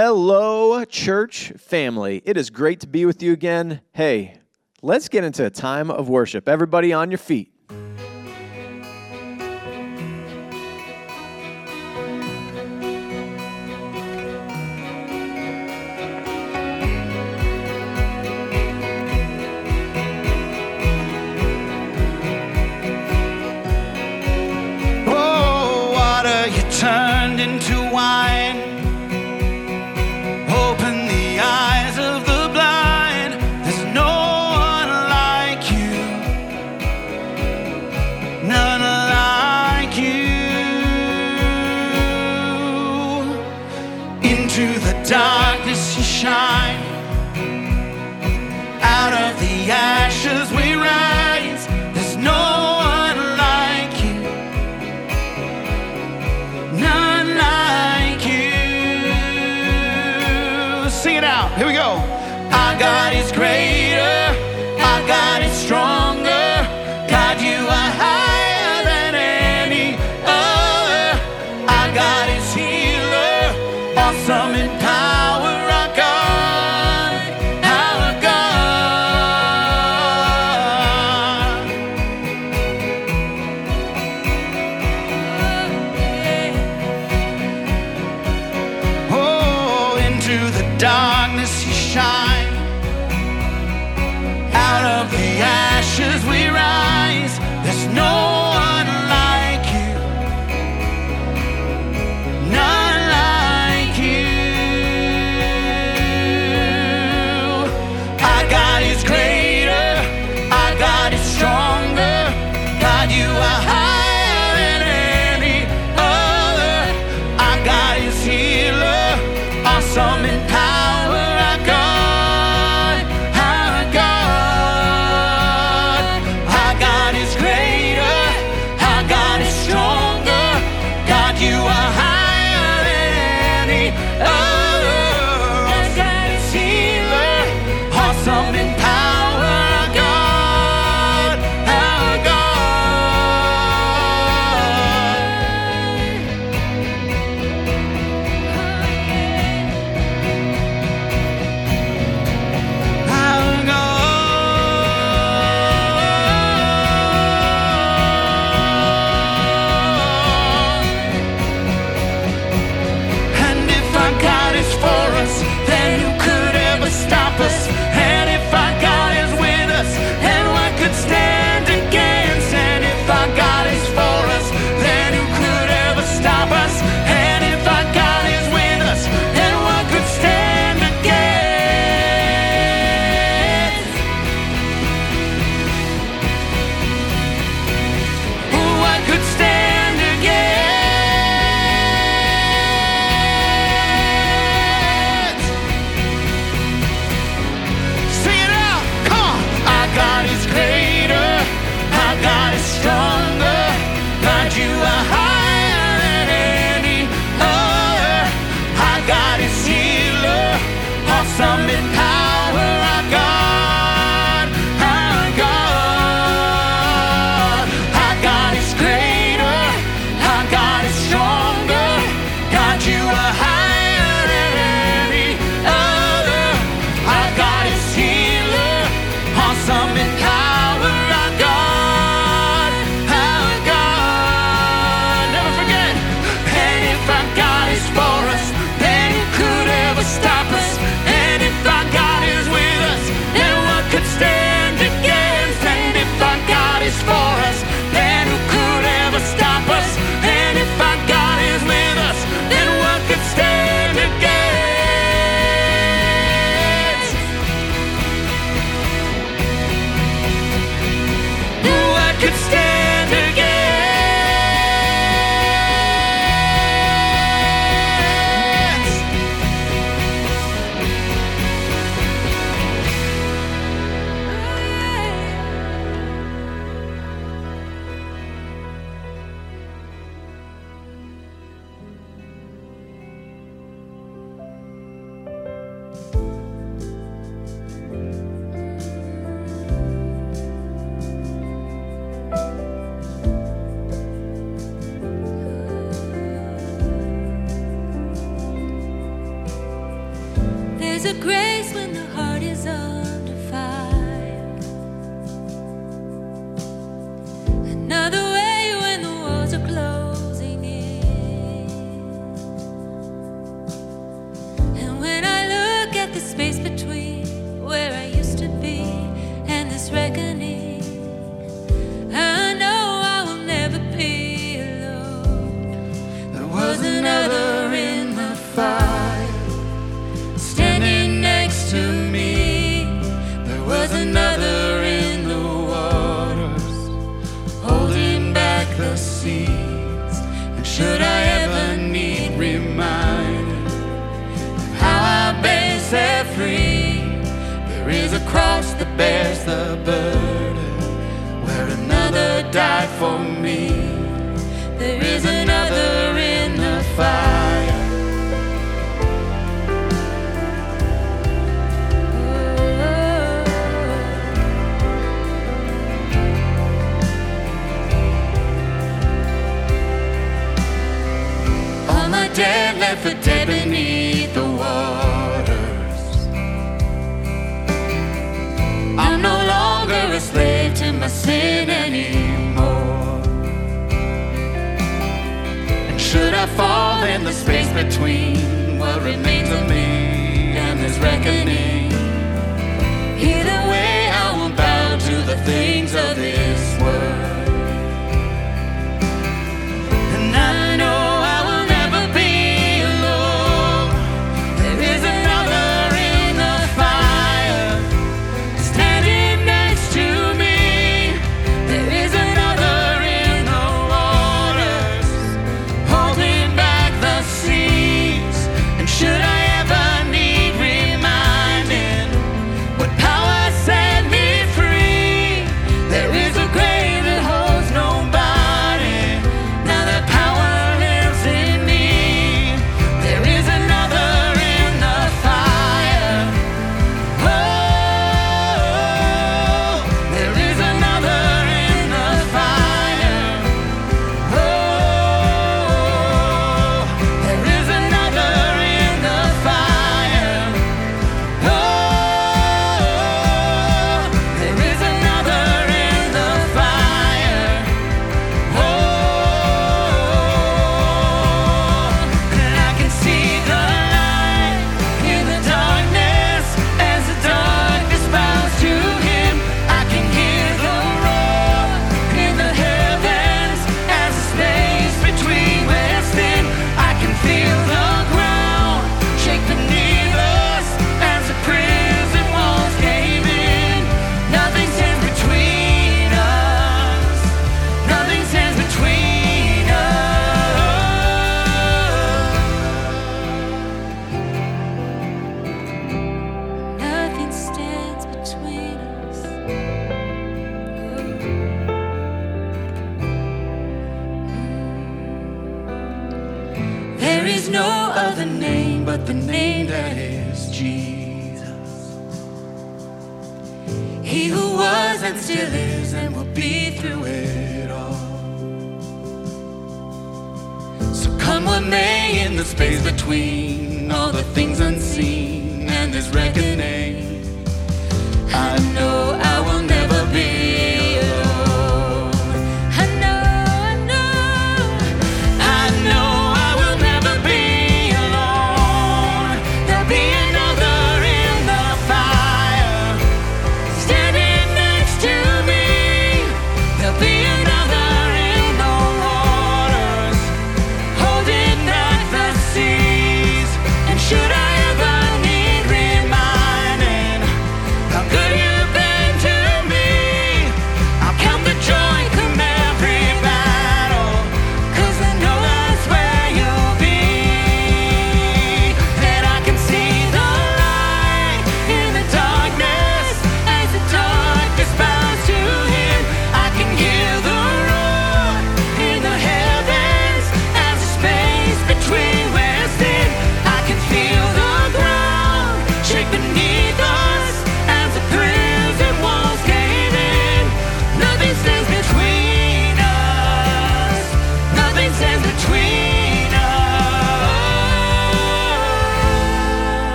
Hello, church family. It is great to be with you again. Hey, let's get into a time of worship. Everybody on your feet.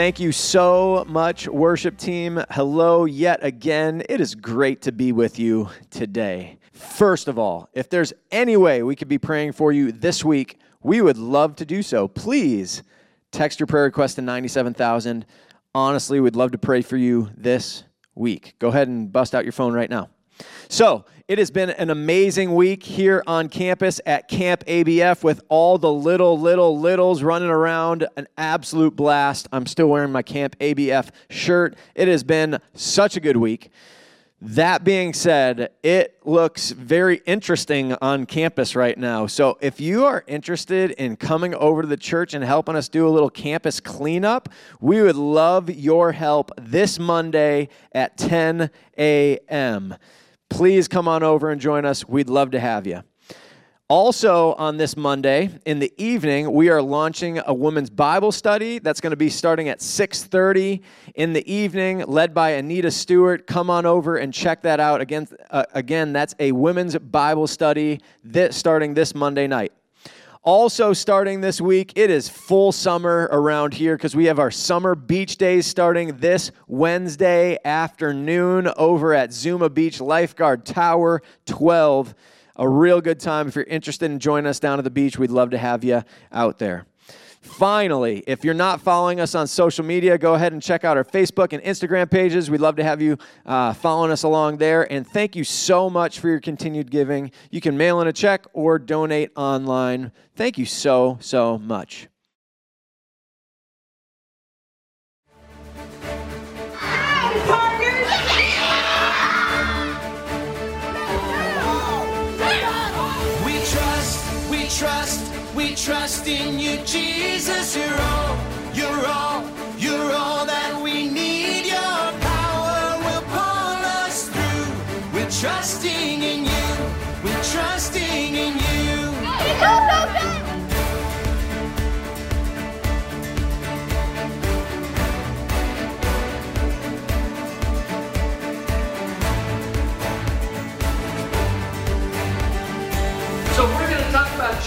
Thank you so much, worship team. Hello, yet again. It is great to be with you today. First of all, if there's any way we could be praying for you this week, we would love to do so. Please text your prayer request to 97,000. Honestly, we'd love to pray for you this week. Go ahead and bust out your phone right now. So, it has been an amazing week here on campus at Camp ABF with all the little, little, littles running around. An absolute blast. I'm still wearing my Camp ABF shirt. It has been such a good week. That being said, it looks very interesting on campus right now. So, if you are interested in coming over to the church and helping us do a little campus cleanup, we would love your help this Monday at 10 a.m please come on over and join us. We'd love to have you. Also, on this Monday in the evening, we are launching a women's Bible study that's going to be starting at 6:30 in the evening, led by Anita Stewart. Come on over and check that out. Again, uh, again, that's a women's Bible study that starting this Monday night. Also, starting this week, it is full summer around here because we have our summer beach days starting this Wednesday afternoon over at Zuma Beach Lifeguard Tower 12. A real good time. If you're interested in joining us down at the beach, we'd love to have you out there. Finally, if you're not following us on social media, go ahead and check out our Facebook and Instagram pages. We'd love to have you uh, following us along there. And thank you so much for your continued giving. You can mail in a check or donate online. Thank you so, so much. Trust in you, Jesus.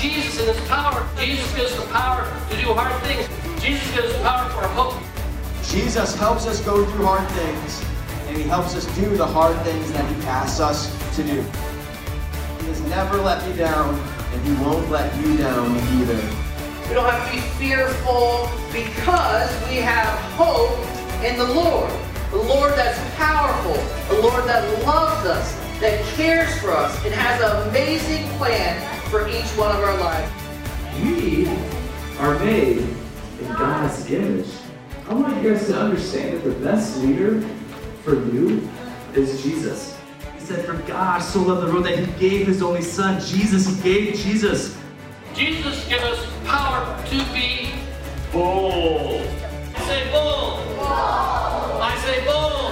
Jesus and his power. Jesus gives the power to do hard things. Jesus gives the power for hope. Jesus helps us go through hard things, and He helps us do the hard things that He asks us to do. He has never let me down, and He won't let you down either. We don't have to be fearful because we have hope in the Lord. The Lord that's powerful, the Lord that loves us, that cares for us, and has an amazing plan for each one of our lives. We are made in God's image. I want you guys to understand that the best leader for you is Jesus. He said, For God so loved the world that he gave his only son, Jesus. He gave Jesus. Jesus gives us power to be bold. I say bold. I say bold.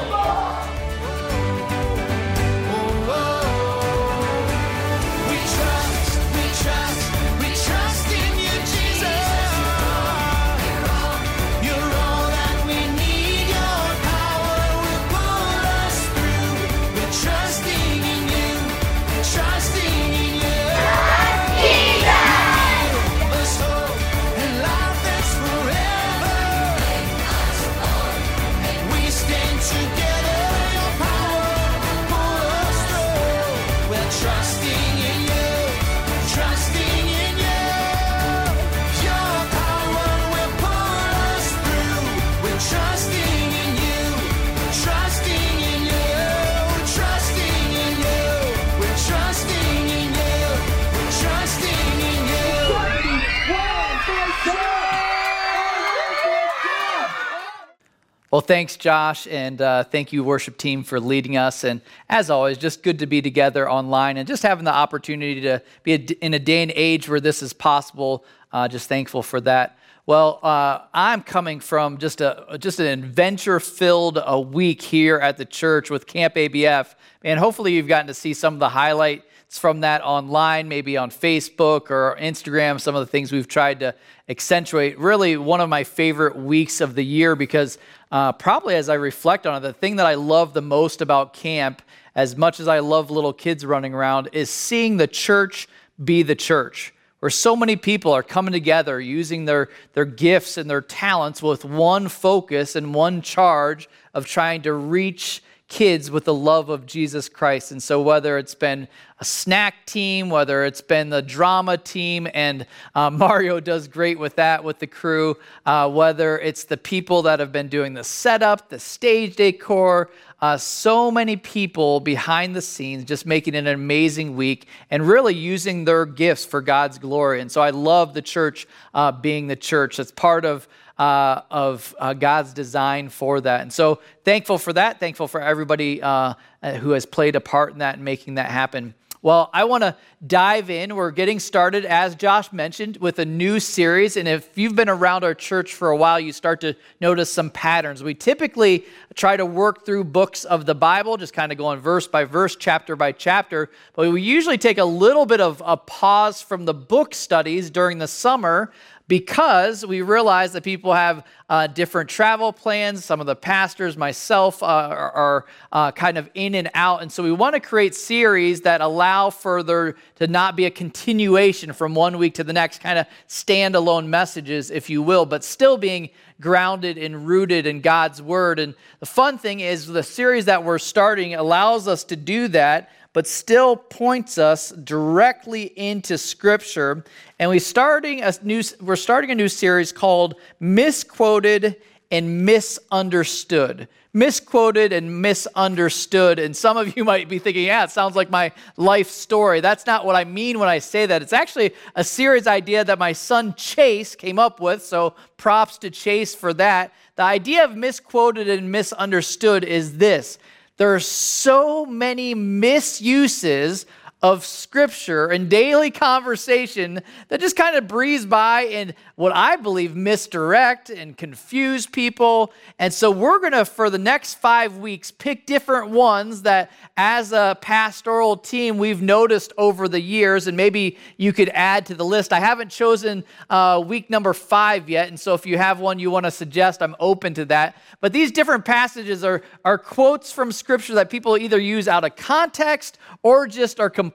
Well, thanks, Josh, and uh, thank you, worship team, for leading us. And as always, just good to be together online and just having the opportunity to be in a day and age where this is possible. Uh, just thankful for that. Well, uh, I'm coming from just a just an adventure-filled a week here at the church with Camp ABF, and hopefully you've gotten to see some of the highlights from that online, maybe on Facebook or Instagram. Some of the things we've tried to accentuate. Really, one of my favorite weeks of the year because uh, probably as I reflect on it, the thing that I love the most about camp, as much as I love little kids running around, is seeing the church be the church. where so many people are coming together using their, their gifts and their talents with one focus and one charge of trying to reach kids with the love of Jesus Christ. And so, whether it's been a snack team, whether it's been the drama team, and uh, Mario does great with that with the crew, uh, whether it's the people that have been doing the setup, the stage decor, uh, so many people behind the scenes just making an amazing week and really using their gifts for God's glory. And so, I love the church uh, being the church. That's part of uh, of uh, God's design for that. And so thankful for that. Thankful for everybody uh, who has played a part in that and making that happen. Well, I want to dive in. We're getting started, as Josh mentioned, with a new series. And if you've been around our church for a while, you start to notice some patterns. We typically try to work through books of the Bible, just kind of going verse by verse, chapter by chapter. But we usually take a little bit of a pause from the book studies during the summer because we realize that people have uh, different travel plans. Some of the pastors, myself, uh, are, are uh, kind of in and out. And so we want to create series that allow for there to not be a continuation from one week to the next, kind of standalone messages, if you will, but still being grounded and rooted in God's word. And the fun thing is, the series that we're starting allows us to do that but still points us directly into Scripture. And we starting a new, we're starting a new series called Misquoted and Misunderstood. Misquoted and misunderstood. And some of you might be thinking, yeah, it sounds like my life story. That's not what I mean when I say that. It's actually a series idea that my son Chase came up with. So props to Chase for that. The idea of misquoted and misunderstood is this there are so many misuses of scripture and daily conversation that just kind of breeze by and what I believe misdirect and confuse people. And so we're going to, for the next five weeks, pick different ones that, as a pastoral team, we've noticed over the years, and maybe you could add to the list. I haven't chosen uh, week number five yet. And so if you have one you want to suggest, I'm open to that. But these different passages are, are quotes from scripture that people either use out of context or just are completely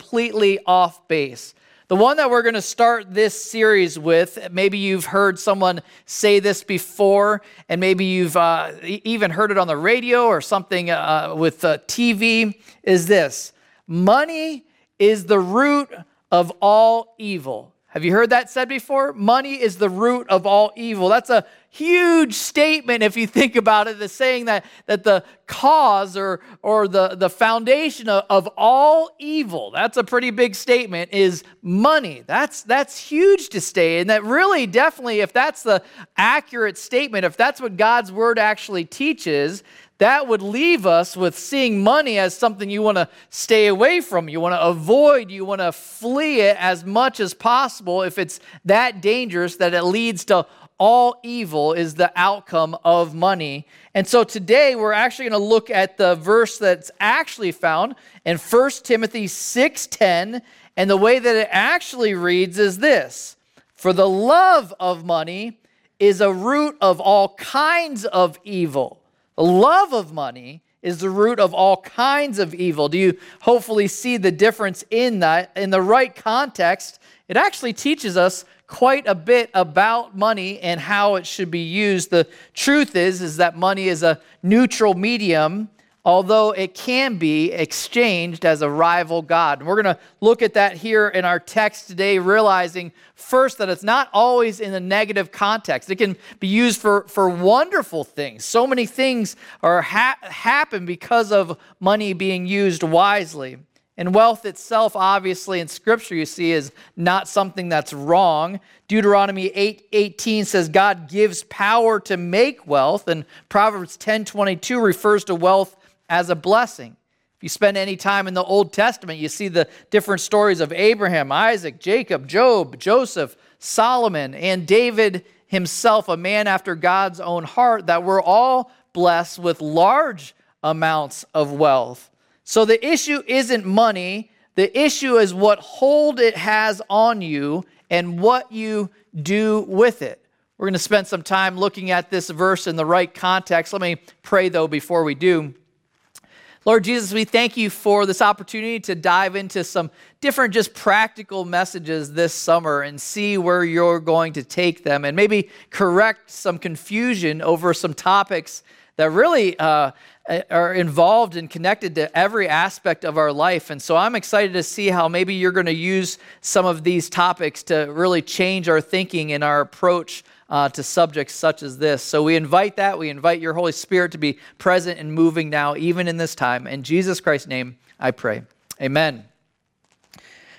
off base. The one that we're going to start this series with, maybe you've heard someone say this before, and maybe you've uh, even heard it on the radio or something uh, with uh, TV, is this Money is the root of all evil. Have you heard that said before? Money is the root of all evil. That's a huge statement if you think about it, the saying that, that the cause or, or the, the foundation of, of all evil, that's a pretty big statement, is money. That's, that's huge to stay. And that really, definitely, if that's the accurate statement, if that's what God's word actually teaches, that would leave us with seeing money as something you want to stay away from, you want to avoid, you want to flee it as much as possible if it's that dangerous that it leads to all evil is the outcome of money. And so today we're actually going to look at the verse that's actually found in 1 Timothy 6:10 and the way that it actually reads is this: For the love of money is a root of all kinds of evil. The love of money is the root of all kinds of evil. Do you hopefully see the difference in that? In the right context, it actually teaches us quite a bit about money and how it should be used. The truth is is that money is a neutral medium although it can be exchanged as a rival God. And we're going to look at that here in our text today, realizing first that it's not always in a negative context. It can be used for, for wonderful things. So many things are ha- happen because of money being used wisely. And wealth itself, obviously, in Scripture, you see, is not something that's wrong. Deuteronomy 8 18 says God gives power to make wealth, and Proverbs 10 22 refers to wealth as a blessing. If you spend any time in the Old Testament, you see the different stories of Abraham, Isaac, Jacob, Job, Joseph, Solomon, and David himself, a man after God's own heart, that were all blessed with large amounts of wealth. So the issue isn't money, the issue is what hold it has on you and what you do with it. We're going to spend some time looking at this verse in the right context. Let me pray, though, before we do. Lord Jesus, we thank you for this opportunity to dive into some different, just practical messages this summer and see where you're going to take them and maybe correct some confusion over some topics that really uh, are involved and connected to every aspect of our life. And so I'm excited to see how maybe you're going to use some of these topics to really change our thinking and our approach uh, to subjects such as this. So we invite that. We invite your Holy Spirit to be present and moving now, even in this time. In Jesus Christ's name, I pray. Amen.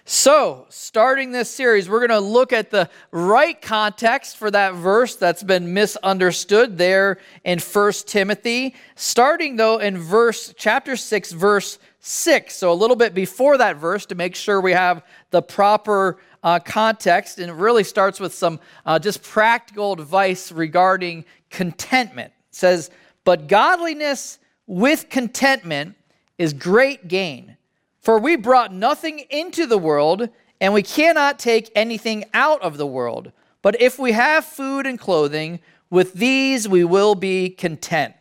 So, starting this series, we're going to look at the right context for that verse that's been misunderstood there in 1 Timothy. Starting though in verse chapter 6 verse 6. So a little bit before that verse to make sure we have the proper uh, context and it really starts with some uh, just practical advice regarding contentment. It says, "But godliness with contentment is great gain." For we brought nothing into the world, and we cannot take anything out of the world. But if we have food and clothing, with these we will be content.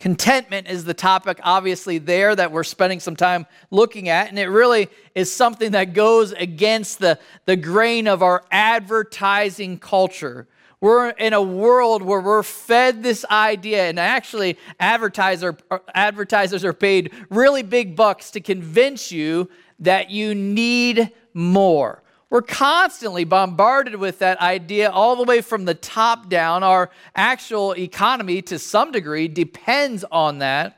Contentment is the topic, obviously, there that we're spending some time looking at. And it really is something that goes against the, the grain of our advertising culture. We're in a world where we're fed this idea, and actually, advertiser, advertisers are paid really big bucks to convince you that you need more. We're constantly bombarded with that idea all the way from the top down. Our actual economy, to some degree, depends on that.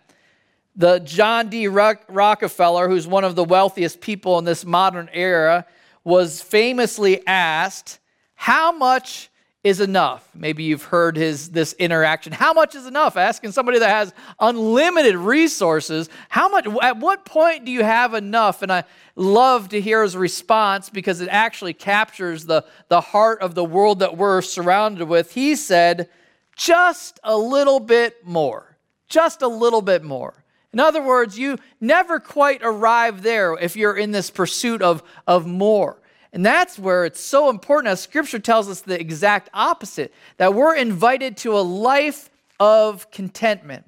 The John D. Rockefeller, who's one of the wealthiest people in this modern era, was famously asked, How much is enough. Maybe you've heard his this interaction. How much is enough? Asking somebody that has unlimited resources, how much at what point do you have enough? And I love to hear his response because it actually captures the, the heart of the world that we're surrounded with. He said, just a little bit more. Just a little bit more. In other words, you never quite arrive there if you're in this pursuit of, of more. And that's where it's so important, as scripture tells us the exact opposite that we're invited to a life of contentment.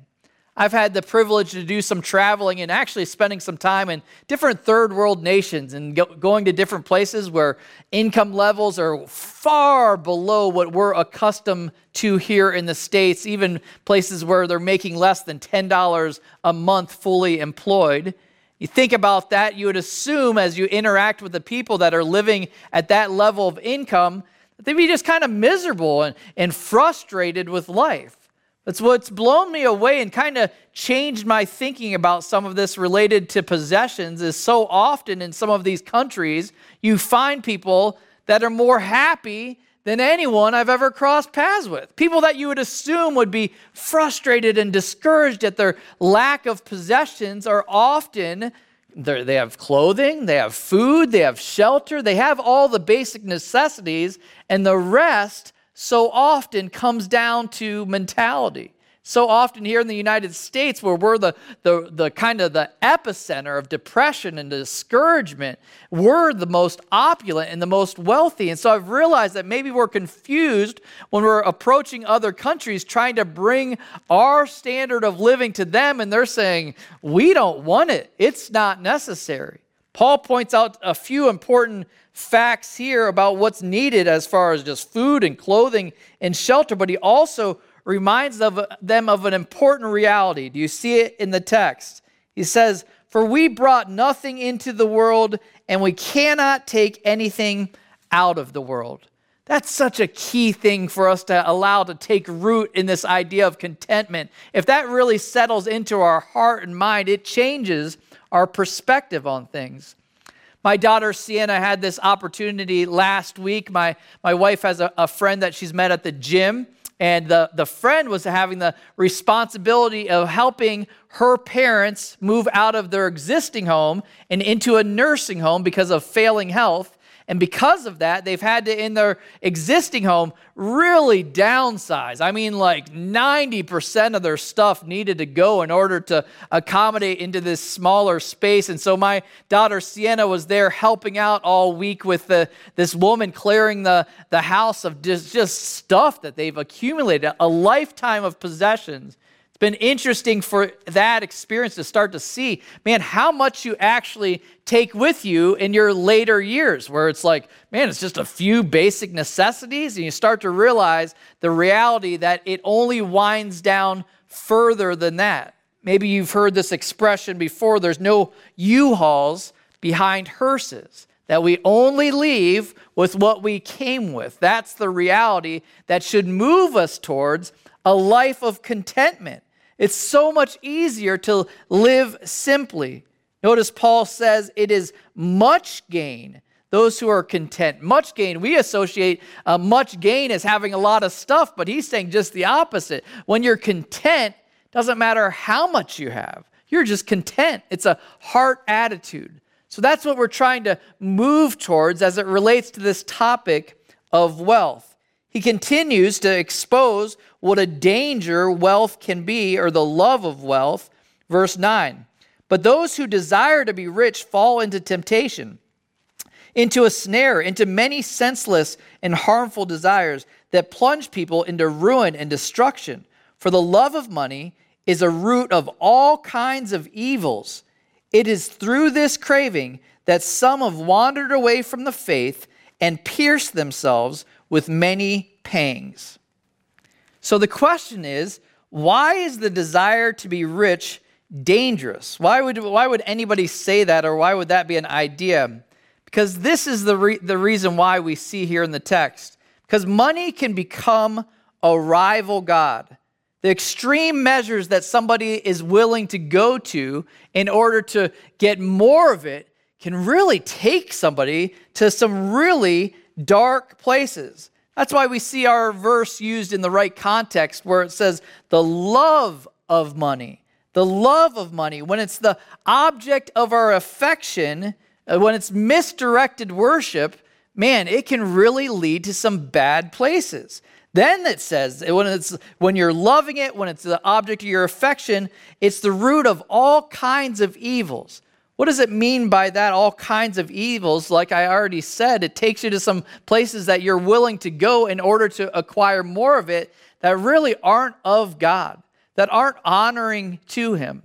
I've had the privilege to do some traveling and actually spending some time in different third world nations and go, going to different places where income levels are far below what we're accustomed to here in the States, even places where they're making less than $10 a month fully employed. You think about that, you would assume as you interact with the people that are living at that level of income, that they'd be just kind of miserable and, and frustrated with life. That's what's blown me away and kind of changed my thinking about some of this related to possessions is so often in some of these countries, you find people that are more happy than anyone I've ever crossed paths with. People that you would assume would be frustrated and discouraged at their lack of possessions are often they have clothing, they have food, they have shelter, they have all the basic necessities, and the rest so often comes down to mentality. So often here in the United States, where we're the, the, the kind of the epicenter of depression and discouragement, we're the most opulent and the most wealthy. And so I've realized that maybe we're confused when we're approaching other countries trying to bring our standard of living to them, and they're saying, we don't want it, it's not necessary. Paul points out a few important facts here about what's needed as far as just food and clothing and shelter, but he also reminds of them of an important reality. Do you see it in the text? He says, For we brought nothing into the world, and we cannot take anything out of the world. That's such a key thing for us to allow to take root in this idea of contentment. If that really settles into our heart and mind, it changes our perspective on things. My daughter Sienna had this opportunity last week. My, my wife has a, a friend that she's met at the gym, and the, the friend was having the responsibility of helping her parents move out of their existing home and into a nursing home because of failing health. And because of that, they've had to, in their existing home, really downsize. I mean, like 90% of their stuff needed to go in order to accommodate into this smaller space. And so my daughter Sienna was there helping out all week with the, this woman clearing the, the house of just, just stuff that they've accumulated, a lifetime of possessions been interesting for that experience to start to see, man, how much you actually take with you in your later years, where it's like, man, it's just a few basic necessities, and you start to realize the reality that it only winds down further than that. Maybe you've heard this expression before there's no U hauls behind hearses, that we only leave with what we came with. That's the reality that should move us towards a life of contentment. It's so much easier to live simply. Notice Paul says it is much gain. Those who are content. Much gain. We associate uh, much gain as having a lot of stuff, but he's saying just the opposite. When you're content, doesn't matter how much you have, you're just content. It's a heart attitude. So that's what we're trying to move towards as it relates to this topic of wealth. He continues to expose what a danger wealth can be or the love of wealth. Verse 9. But those who desire to be rich fall into temptation, into a snare, into many senseless and harmful desires that plunge people into ruin and destruction. For the love of money is a root of all kinds of evils. It is through this craving that some have wandered away from the faith and pierced themselves with many pangs. So the question is why is the desire to be rich dangerous? Why would, why would anybody say that, or why would that be an idea? Because this is the, re- the reason why we see here in the text. Because money can become a rival God. The extreme measures that somebody is willing to go to in order to get more of it can really take somebody to some really dark places. That's why we see our verse used in the right context where it says the love of money the love of money, when it's the object of our affection, uh, when it's misdirected worship, man, it can really lead to some bad places. Then it says when it's when you're loving it, when it's the object of your affection, it's the root of all kinds of evils. What does it mean by that? All kinds of evils. Like I already said, it takes you to some places that you're willing to go in order to acquire more of it that really aren't of God that aren't honoring to him.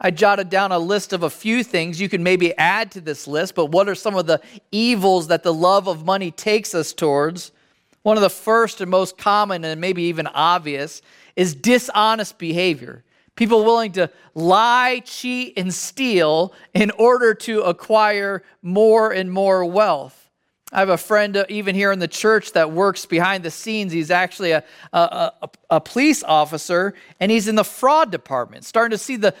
I jotted down a list of a few things you can maybe add to this list, but what are some of the evils that the love of money takes us towards? One of the first and most common, and maybe even obvious, is dishonest behavior. People willing to lie, cheat, and steal in order to acquire more and more wealth. I have a friend, uh, even here in the church, that works behind the scenes. He's actually a, a, a, a, police officer, and he's in the fraud department, starting to see the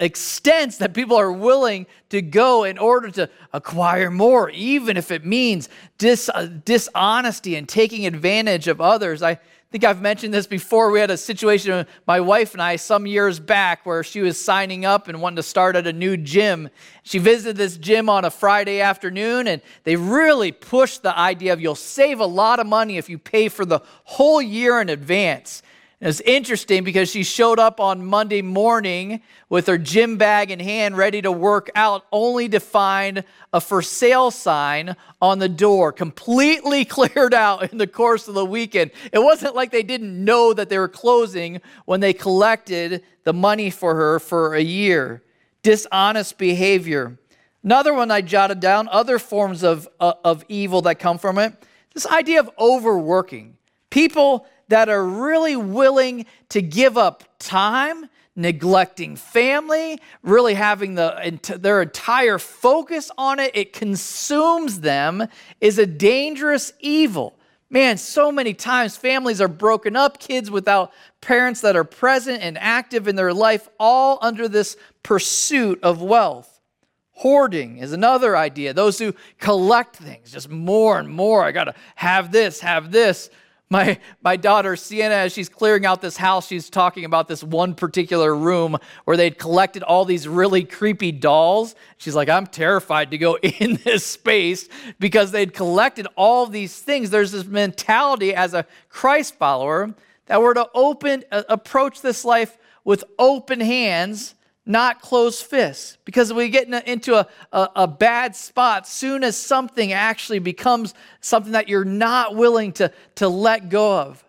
extents that people are willing to go in order to acquire more, even if it means dis, uh, dishonesty and taking advantage of others. I think I've mentioned this before. We had a situation with my wife and I some years back where she was signing up and wanted to start at a new gym. She visited this gym on a Friday afternoon, and they really pushed the idea of you'll save a lot of money if you pay for the whole year in advance. It's interesting because she showed up on Monday morning with her gym bag in hand, ready to work out, only to find a for sale sign on the door, completely cleared out in the course of the weekend. It wasn't like they didn't know that they were closing when they collected the money for her for a year. Dishonest behavior. Another one I jotted down, other forms of, uh, of evil that come from it. This idea of overworking. People that are really willing to give up time, neglecting family, really having the, their entire focus on it, it consumes them, is a dangerous evil. Man, so many times families are broken up, kids without parents that are present and active in their life, all under this pursuit of wealth. Hoarding is another idea. Those who collect things, just more and more. I got to have this, have this. My, my daughter Sienna, as she's clearing out this house, she's talking about this one particular room where they'd collected all these really creepy dolls. She's like, I'm terrified to go in this space because they'd collected all these things. There's this mentality as a Christ follower that we're to open, uh, approach this life with open hands not close fists. Because we get into a, a, a, bad spot, soon as something actually becomes something that you're not willing to, to let go of.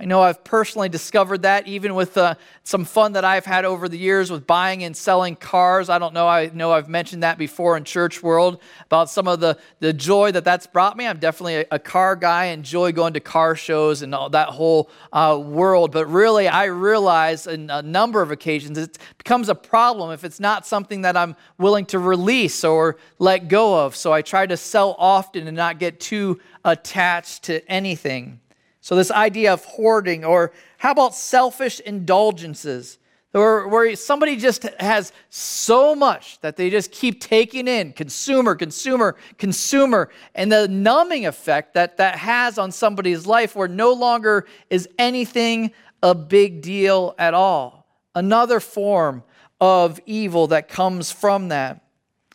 I know I've personally discovered that even with uh, some fun that I've had over the years with buying and selling cars. I don't know, I know I've mentioned that before in church world about some of the, the joy that that's brought me. I'm definitely a, a car guy, enjoy going to car shows and all that whole uh, world. But really, I realize in a number of occasions it becomes a problem if it's not something that I'm willing to release or let go of. So I try to sell often and not get too attached to anything. So, this idea of hoarding, or how about selfish indulgences? Where somebody just has so much that they just keep taking in consumer, consumer, consumer, and the numbing effect that that has on somebody's life where no longer is anything a big deal at all. Another form of evil that comes from that.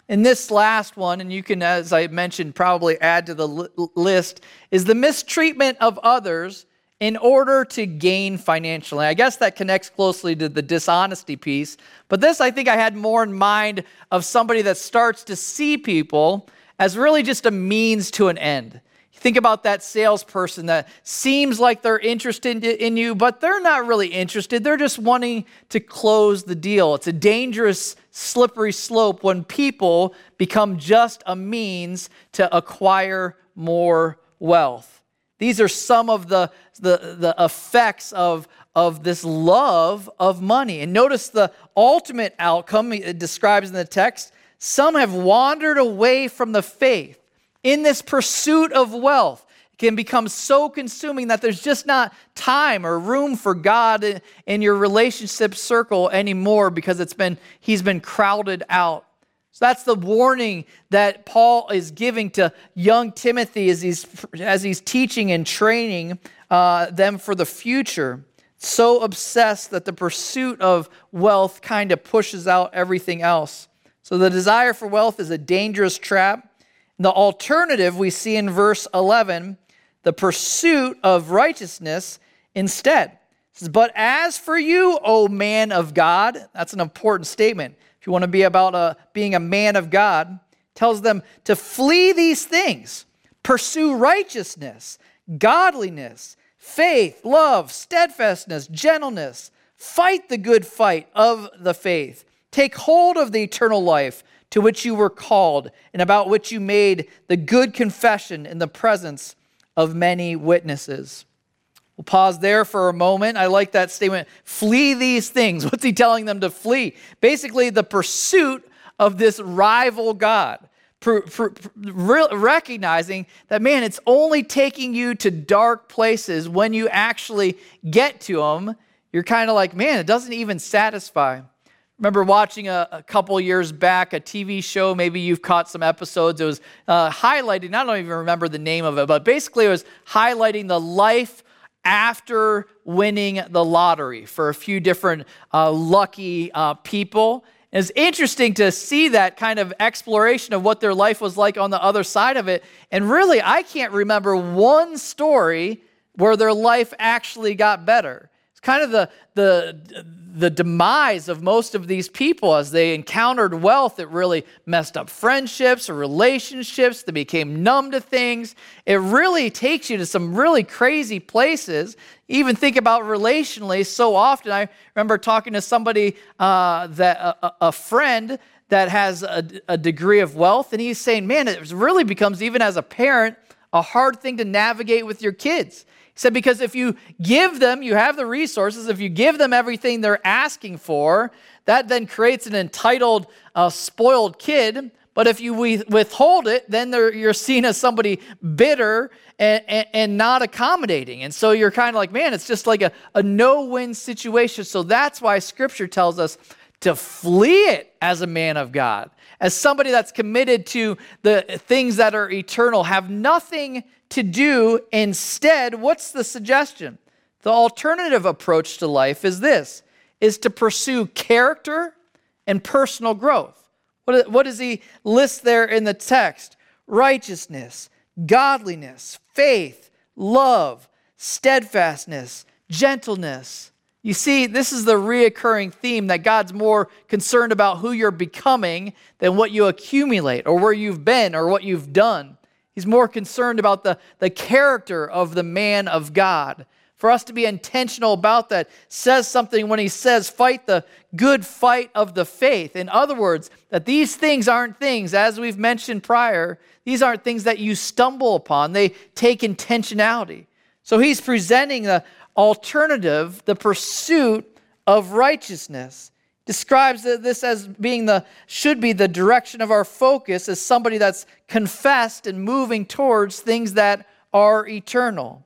And this last one, and you can, as I mentioned, probably add to the list, is the mistreatment of others in order to gain financially. I guess that connects closely to the dishonesty piece. But this, I think, I had more in mind of somebody that starts to see people as really just a means to an end. Think about that salesperson that seems like they're interested in you, but they're not really interested. They're just wanting to close the deal. It's a dangerous, slippery slope when people become just a means to acquire more wealth. These are some of the, the, the effects of, of this love of money. And notice the ultimate outcome it describes in the text. Some have wandered away from the faith in this pursuit of wealth can become so consuming that there's just not time or room for God in your relationship circle anymore because it's been he's been crowded out. So that's the warning that Paul is giving to young Timothy as he's as he's teaching and training uh, them for the future. So obsessed that the pursuit of wealth kind of pushes out everything else. So the desire for wealth is a dangerous trap. The alternative we see in verse 11 the pursuit of righteousness instead. Says, but as for you, O man of God, that's an important statement. If you want to be about a, uh, being a man of God, tells them to flee these things, pursue righteousness, godliness, faith, love, steadfastness, gentleness. Fight the good fight of the faith. Take hold of the eternal life to which you were called and about which you made the good confession in the presence of many witnesses. We'll pause there for a moment. I like that statement. Flee these things. What's he telling them to flee? Basically, the pursuit of this rival God. recognizing that, man, it's only taking you to dark places when you actually get to them. You're kind of like, man, it doesn't even satisfy remember watching a, a, couple years back a TV show. Maybe you've caught some episodes. It was uh, highlighting, I don't even remember the name of it, but basically it was highlighting the life after winning the lottery for a few different uh, lucky uh, people. It's interesting to see that kind of exploration of what their life was like on the other side of it. And really, I can't remember one story where their life actually got better It's kind of the, the, the demise of most of these people as they encountered wealth. It really messed up friendships or relationships. They became numb to things. It really takes you to some really crazy places. Even think about relationally. So often, I remember talking to somebody uh, that a, a friend that has a, a degree of wealth, and he's saying, "Man, it really becomes even as a parent." a hard thing to navigate with your kids. Said, because if you give them, you have the resources, if you give them everything they're asking for, that then creates an entitled, uh, spoiled kid. But if you withhold it, then you're seen as somebody bitter and, and, and not accommodating. And so you're kind of like, man, it's just like a, a no win situation. So that's why scripture tells us to flee it as a man of God, as somebody that's committed to the things that are eternal, have nothing to do instead. What's the suggestion? The alternative approach to life is this is to pursue character and personal growth. What, what does he list there in the text? Righteousness, godliness, faith, love, steadfastness, gentleness, you see, this is the reoccurring theme that God's more concerned about who you're becoming than what you accumulate or where you've been or what you've done. He's more concerned about the, the character of the man of God. for us to be intentional about that. Says something when he says, fight the good fight of the faith. In other words, that these things aren't things, as we've mentioned prior, these aren't things that you stumble upon. They take intentionality. So he's presenting the alternative, the pursuit of righteousness. Describes this as being the should be the direction of our focus as somebody that's confessed and moving towards things that are eternal.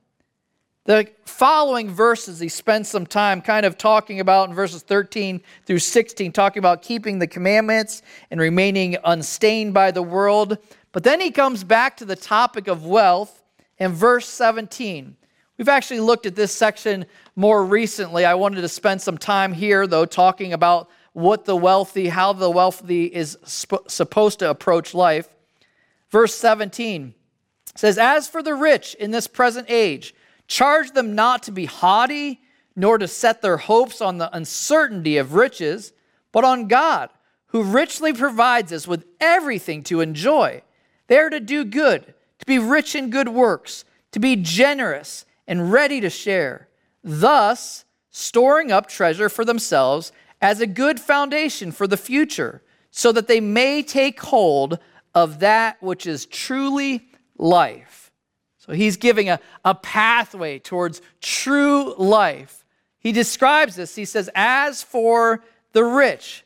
The following verses he spends some time kind of talking about in verses 13 through 16, talking about keeping the commandments and remaining unstained by the world. But then he comes back to the topic of wealth in verse 17. We've actually looked at this section more recently. I wanted to spend some time here, though, talking about what the wealthy, how the wealthy is sp- supposed to approach life. Verse 17 says, As for the rich in this present age, charge them not to be haughty, nor to set their hopes on the uncertainty of riches, but on God, who richly provides us with everything to enjoy. They are to do good, to be rich in good works, to be generous and ready to share, thus storing up treasure for themselves as a good foundation for the future, so that they may take hold of that which is truly life. So he's giving a, a pathway towards true life. He describes this. He says, As for the rich,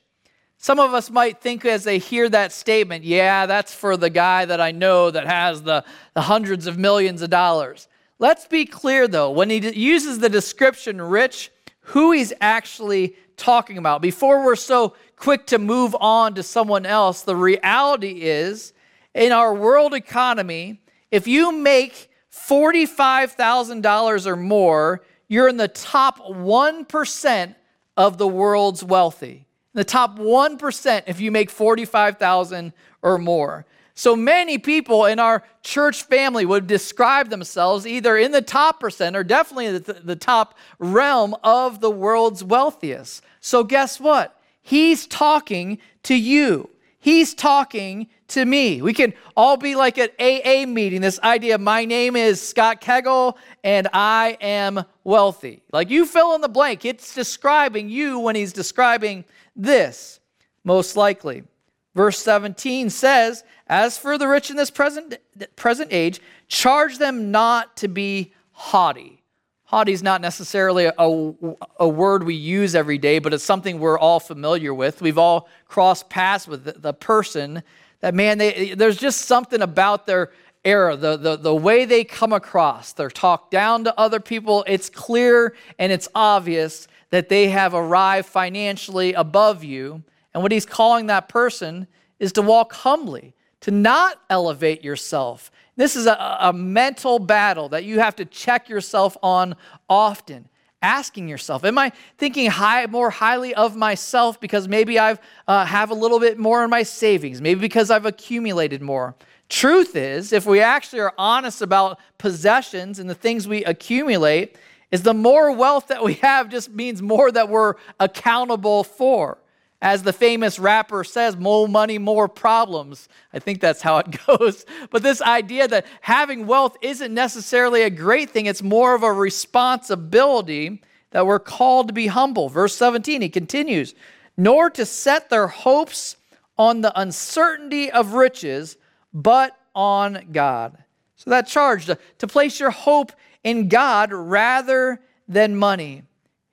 some of us might think as they hear that statement, yeah, that's for the guy that I know that has the, the hundreds of millions of dollars. Let's be clear though, when he uses the description rich, who he's actually talking about. Before we're so quick to move on to someone else, the reality is in our world economy, if you make $45,000 or more, you're in the top 1% of the world's wealthy. The top 1% if you make 45,000 or more. So many people in our church family would describe themselves either in the top percent or definitely the, top realm of the world's wealthiest. So, guess what? He's talking to you. He's talking to me. We can all be like an AA meeting. This idea, my name is Scott Kegel and I am wealthy. Like you fill in the blank. It's describing you when he's describing this, most likely. Verse 17 says, As for the rich in this present, present age, charge them not to be haughty. Haughty is not necessarily a, a, word we use every day, but it's something we're all familiar with. We've all crossed paths with the, the person that, man, they, there's just something about their era, the, the, the way they come across. They're talked down to other people. It's clear and it's obvious that they have arrived financially above you and what he's calling that person is to walk humbly, to not elevate yourself. This is a, a mental battle that you have to check yourself on often. Asking yourself am i thinking high, more highly of myself because maybe i uh, have a little bit more in my savings maybe because i've accumulated more? Truth is if we actually are honest about possessions and the things we accumulate is the more wealth that we have just means more that we're accountable for as the famous rapper says, more money, more problems. I think that's how it goes. But this idea that having wealth isn't necessarily a great thing, it's more of a responsibility that we're called to be humble. Verse 17, he continues, nor to set their hopes on the uncertainty of riches, but on God. So that charge to, to place your hope in God rather than money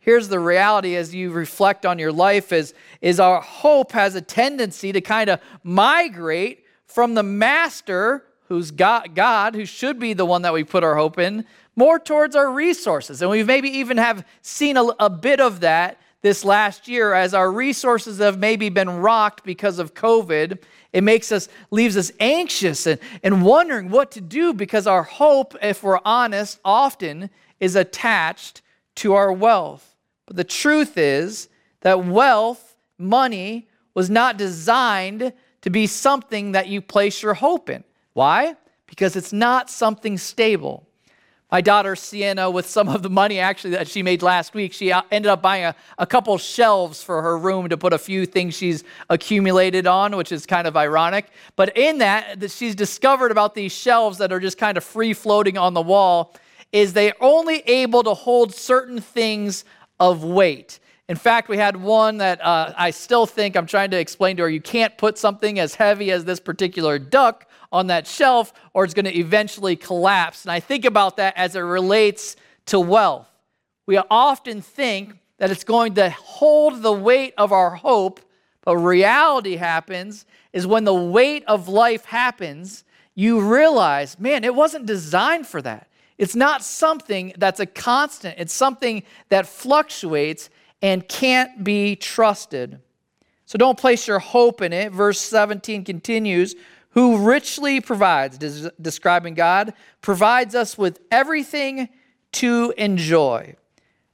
here's the reality as you reflect on your life is, is our hope has a tendency to kind of migrate from the master who's God, God who should be the one that we put our hope in more towards our resources. And we maybe even have seen a, a bit of that this last year as our resources have maybe been rocked because of covid. It makes us leaves us anxious and, and wondering what to do because our hope if we're honest often is attached to our wealth but the truth is that wealth, money, was not designed to be something that you place your hope in. Why? Because it's not something stable. My daughter Sienna, with some of the money actually that she made last week, she uh, ended up buying a, a couple shelves for her room to put a few things she's accumulated on, which is kind of ironic. But in that, she's discovered about these shelves that are just kind of free floating on the wall is they're only able to hold certain things of weight. In fact, we had one that uh, I still think I'm trying to explain to her you can't put something as heavy as this particular duck on that shelf or it's going to eventually collapse. And I think about that as it relates to wealth. We often think that it's going to hold the weight of our hope, but reality happens is when the weight of life happens, you realize, man, it wasn't designed for that. It's not something that's a constant, it's something that fluctuates and can't be trusted. So don't place your hope in it. Verse 17 continues Who richly provides, des- describing God, provides us with everything to enjoy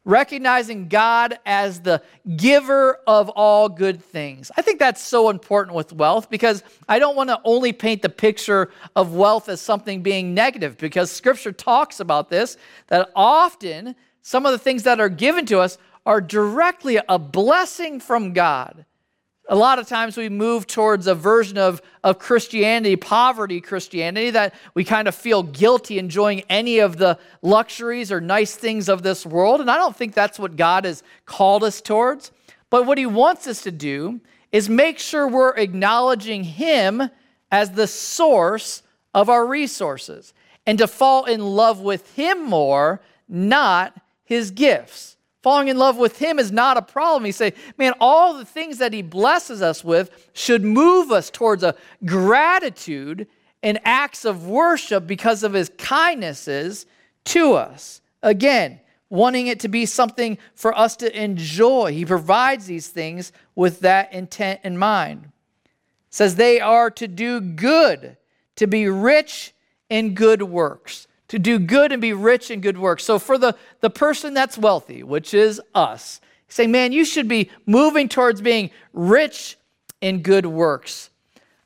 recognizing God as the giver of all good things. I think that's so important with wealth because I don't want to only paint the picture of wealth as something being negative because scripture talks about this that often some of the things that are given to us are directly a blessing from God. A lot of times we move towards a version of, of Christianity, poverty Christianity, that we kind of feel guilty enjoying any of the luxuries or nice things of this world. And I don't think that's what God has called us towards. But what He wants us to do is make sure we're acknowledging Him as the source of our resources and to fall in love with Him more, not His gifts. Falling in love with Him is not a problem. You say, man, all the things that He blesses us with should move us towards a gratitude and acts of worship because of His kindnesses to us. Again, wanting it to be something for us to enjoy. He provides these things with that intent in mind. It says they are to do good, to be rich in good works to do good and be rich in good works. So for the, the person that's wealthy, which is us, say, man, you should be moving towards being rich in good works.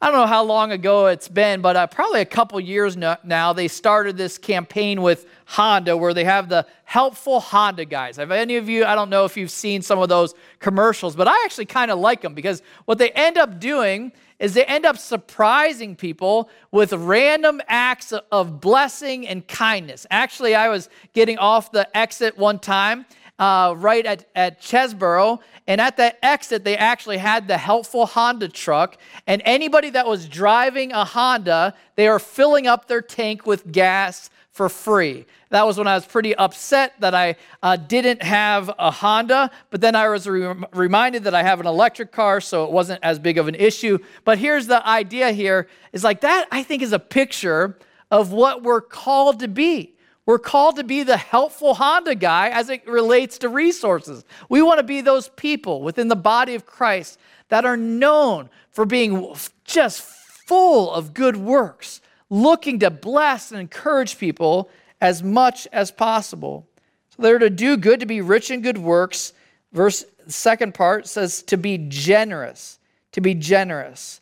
I don't know how long ago it's been, but uh, probably a couple years now, they started this campaign with Honda where they have the helpful Honda guys. Have any of you, I don't know if you've seen some of those commercials, but I actually kind of like them because what they end up doing is they end up surprising people with random acts of blessing and kindness. Actually, I was getting off the exit one time uh, right at, at Chesborough, and at that exit, they actually had the helpful Honda truck. And anybody that was driving a Honda, they are filling up their tank with gas for free. That was when I was pretty upset that I uh, didn't have a Honda, but then I was re- reminded that I have an electric car, so it wasn't as big of an issue. But here's the idea here is like that, I think, is a picture of what we're called to be. We're called to be the helpful Honda guy as it relates to resources. We want to be those people within the body of Christ that are known for being just full of good works looking to bless and encourage people as much as possible. So they're to do good, to be rich in good works. Verse second part says to be generous, to be generous.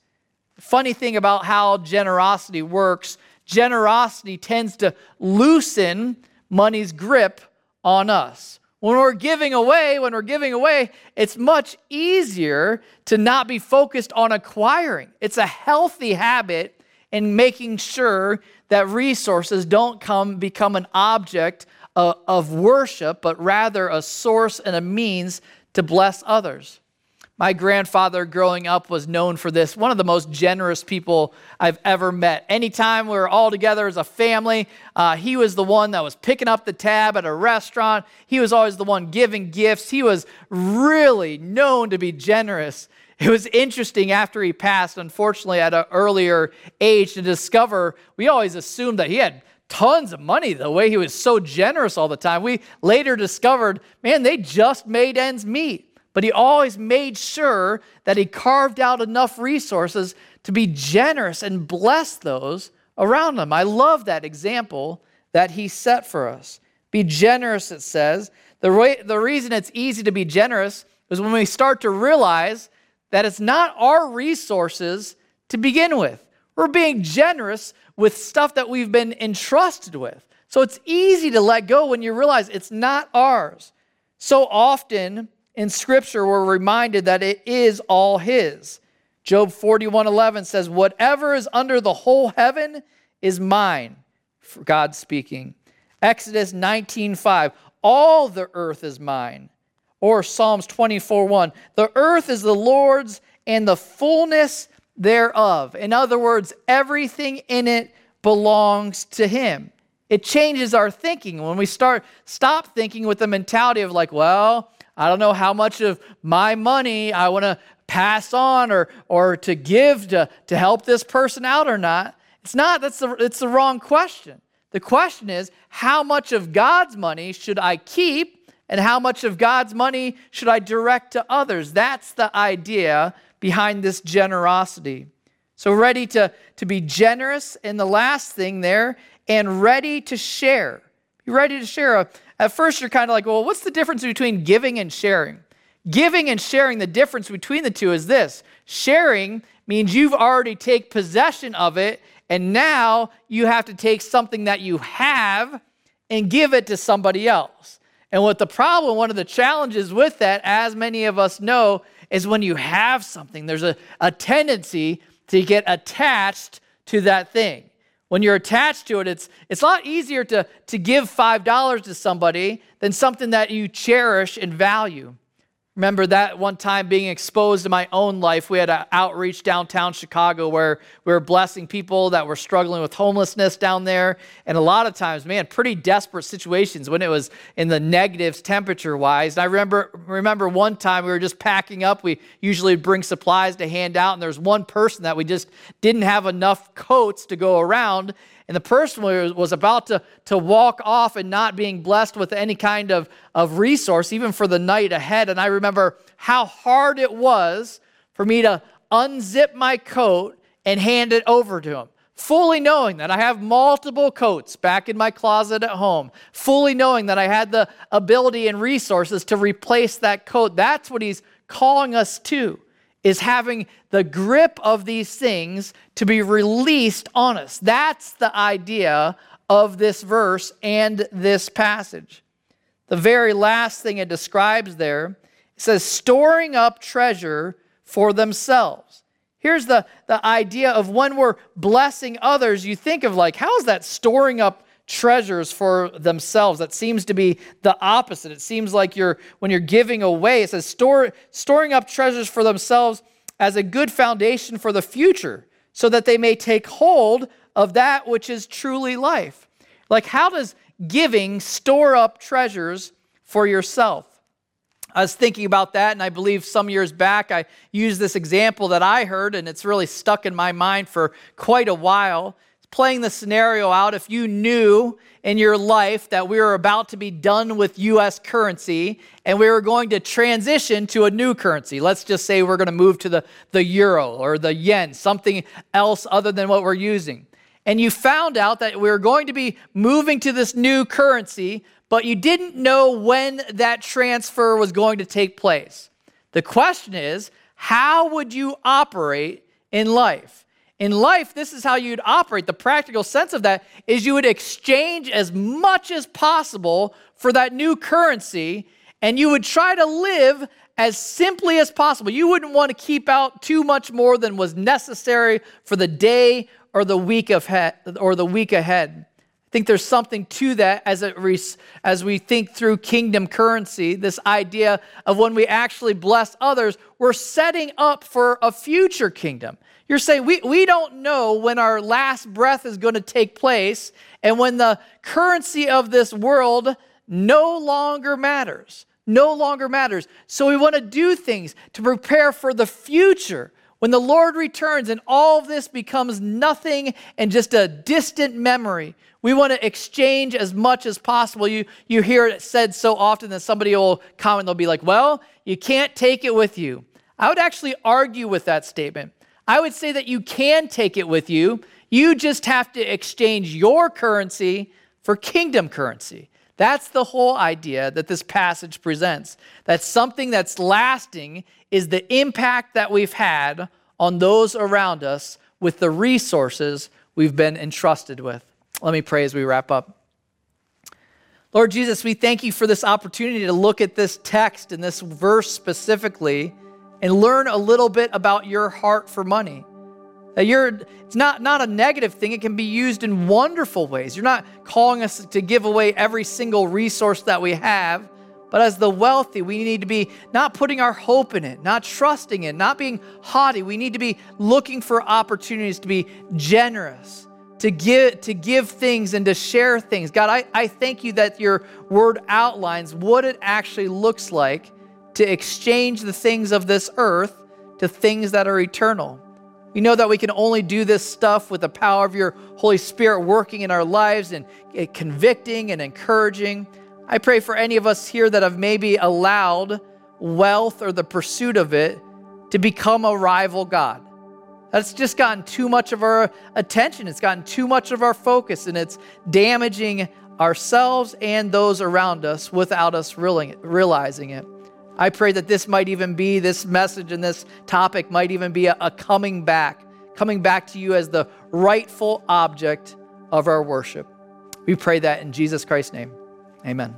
Funny thing about how generosity works, generosity tends to loosen money's grip on us. When we're giving away, when we're giving away, it's much easier to not be focused on acquiring. It's a healthy habit and making sure that resources don't come become an object of, of worship, but rather a source and a means to bless others. My grandfather growing up was known for this, one of the most generous people I've ever met. Anytime we were all together as a family, uh, he was the one that was picking up the tab at a restaurant. He was always the one giving gifts. He was really known to be generous. It was interesting after he passed, unfortunately, at an earlier age, to discover we always assumed that he had tons of money the way he was so generous all the time. We later discovered, man, they just made ends meet. But he always made sure that he carved out enough resources to be generous and bless those around him. I love that example that he set for us. Be generous, it says. The, re- the reason it's easy to be generous is when we start to realize that it's not our resources to begin with. We're being generous with stuff that we've been entrusted with. So it's easy to let go when you realize it's not ours. So often in Scripture, we're reminded that it is all His. Job 41:11 says, "Whatever is under the whole heaven is mine." For God speaking. Exodus 19:5, all the earth is mine. Or Psalms 24:1, the earth is the Lord's and the fullness thereof. In other words, everything in it belongs to him. It changes our thinking when we start stop thinking with the mentality of like, well, I don't know how much of my money I want to pass on or or to give to, to help this person out or not. It's not, that's the it's the wrong question. The question is, how much of God's money should I keep and how much of God's money should I direct to others? That's the idea behind this generosity. So, ready to, to be generous. And the last thing there, and ready to share. Be ready to share. Uh, at first, you're kind of like, well, what's the difference between giving and sharing? Giving and sharing, the difference between the two is this sharing means you've already take possession of it, and now you have to take something that you have and give it to somebody else. And what the problem, one of the challenges with that, as many of us know, is when you have something, there's a, a tendency to get attached to that thing. When you're attached to it, it's, it's a lot easier to, to give $5 to somebody than something that you cherish and value. Remember that one time being exposed in my own life. We had an outreach downtown Chicago where we were blessing people that were struggling with homelessness down there. And a lot of times, man, pretty desperate situations when it was in the negatives temperature wise. And I remember, remember one time we were just packing up. We usually bring supplies to hand out. And there's one person that we just didn't have enough coats to go around. And the person was about to, to walk off and not being blessed with any kind of, of resource, even for the night ahead. And I remember how hard it was for me to unzip my coat and hand it over to him. Fully knowing that I have multiple coats back in my closet at home, fully knowing that I had the ability and resources to replace that coat. That's what he's calling us to is having the grip of these things to be released on us. That's the idea of this verse and this passage. The very last thing it describes there it says, storing up treasure for themselves. Here's the, the idea of when we're blessing others, you think of like, how is that storing up treasures for themselves? That seems to be the opposite. It seems like you're when you're giving away, it says store, storing up treasures for themselves as a good foundation for the future, so that they may take hold of that which is truly life. Like, how does giving store up treasures for yourself? I was thinking about that, and I believe some years back I used this example that I heard, and it's really stuck in my mind for quite a while playing the scenario out if you knew in your life that we were about to be done with US currency and we were going to transition to a new currency. Let's just say we're going to move to the, the euro or the yen, something else other than what we're using. And you found out that we were going to be moving to this new currency, but you didn't know when that transfer was going to take place. The question is, how would you operate in life? In life, this is how you'd operate. The practical sense of that is you would exchange as much as possible for that new currency, and you would try to live as simply as possible. You wouldn't want to keep out too much more than was necessary for the day or the week of he- or the week ahead. I think there's something to that as it re- as we think through kingdom currency, this idea of when we actually bless others, we're setting up for a future kingdom. You're saying we, we don't know when our last breath is going to take place and when the currency of this world no longer matters. No longer matters. So we want to do things to prepare for the future. When the Lord returns and all of this becomes nothing and just a distant memory, we want to exchange as much as possible. You, you hear it said so often that somebody will comment, they'll be like, Well, you can't take it with you. I would actually argue with that statement. I would say that you can take it with you. You just have to exchange your currency for kingdom currency. That's the whole idea that this passage presents. That something that's lasting is the impact that we've had on those around us with the resources we've been entrusted with. Let me pray as we wrap up. Lord Jesus, we thank you for this opportunity to look at this text and this verse specifically and learn a little bit about your heart for money. That you're it's not, not a negative thing, it can be used in wonderful ways. You're not calling us to give away every single resource that we have, but as the wealthy, we need to be not putting our hope in it, not trusting it, not being haughty. We need to be looking for opportunities to be generous, to give, to give things and to share things. God, I, I thank you that your word outlines what it actually looks like to exchange the things of this earth to things that are eternal. We know that we can only do this stuff with the power of your Holy Spirit working in our lives and eh, convicting and encouraging. I pray for any of us here that have maybe allowed wealth or the pursuit of it to become a rival God. That's just gotten too much of our attention. It's gotten too much of our focus, and it's damaging ourselves and those around us without us realizing it. I pray that this might even be, this message and this topic might even be a, a coming back, coming back to you as the rightful object of our worship. We pray that in Jesus Christ's name. Amen.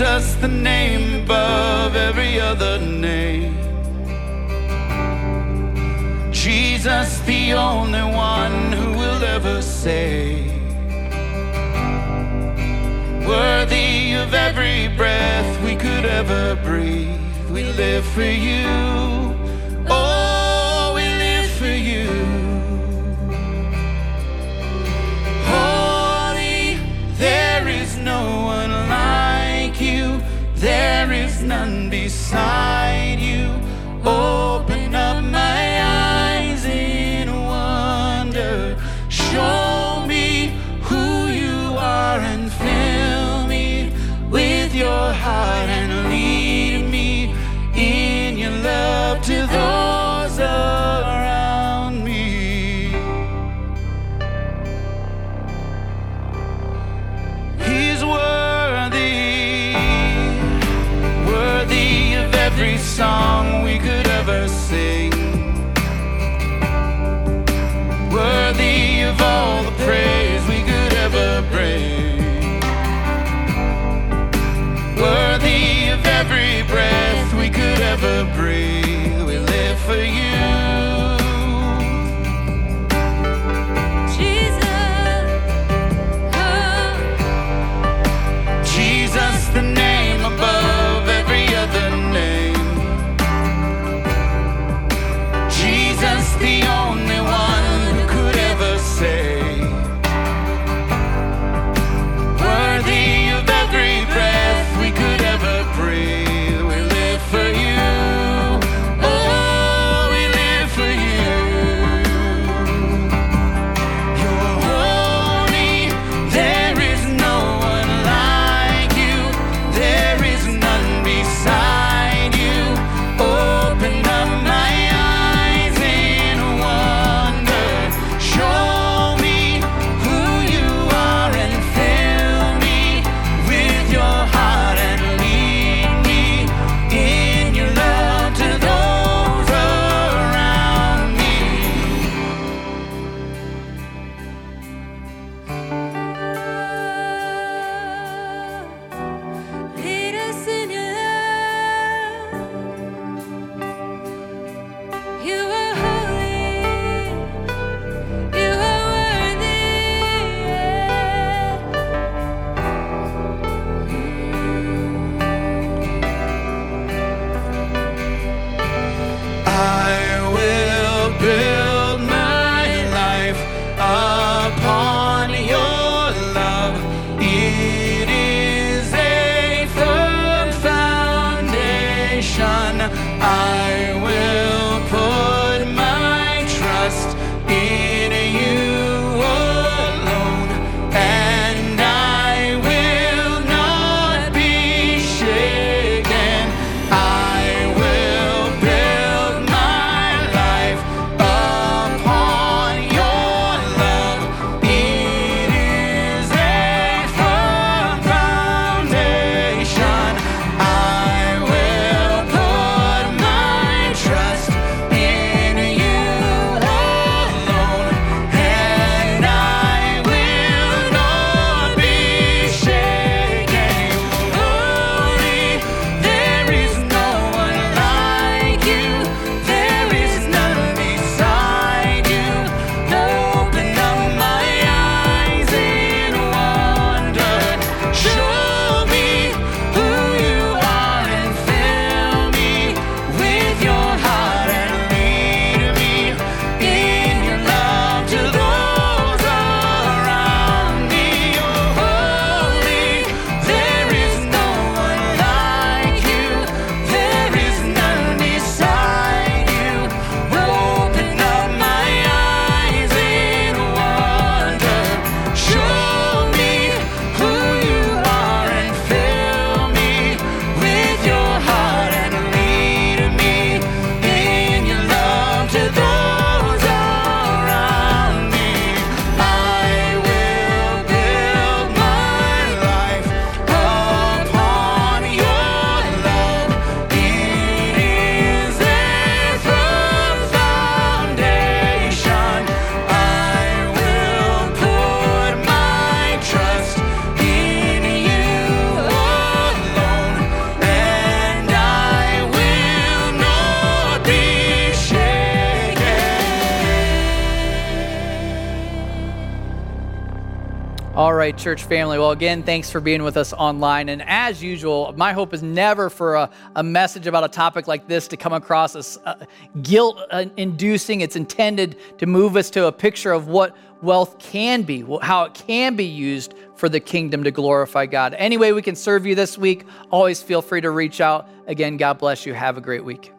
Jesus, the name above every other name. Jesus, the only one who will ever save. Worthy of every breath we could ever breathe. We live for you. None all the praise right, church family. Well, again, thanks for being with us online. And as usual, my hope is never for a, a message about a topic like this to come across as uh, guilt inducing. It's intended to move us to a picture of what wealth can be, how it can be used for the kingdom to glorify God. Any way we can serve you this week, always feel free to reach out. Again, God bless you. Have a great week.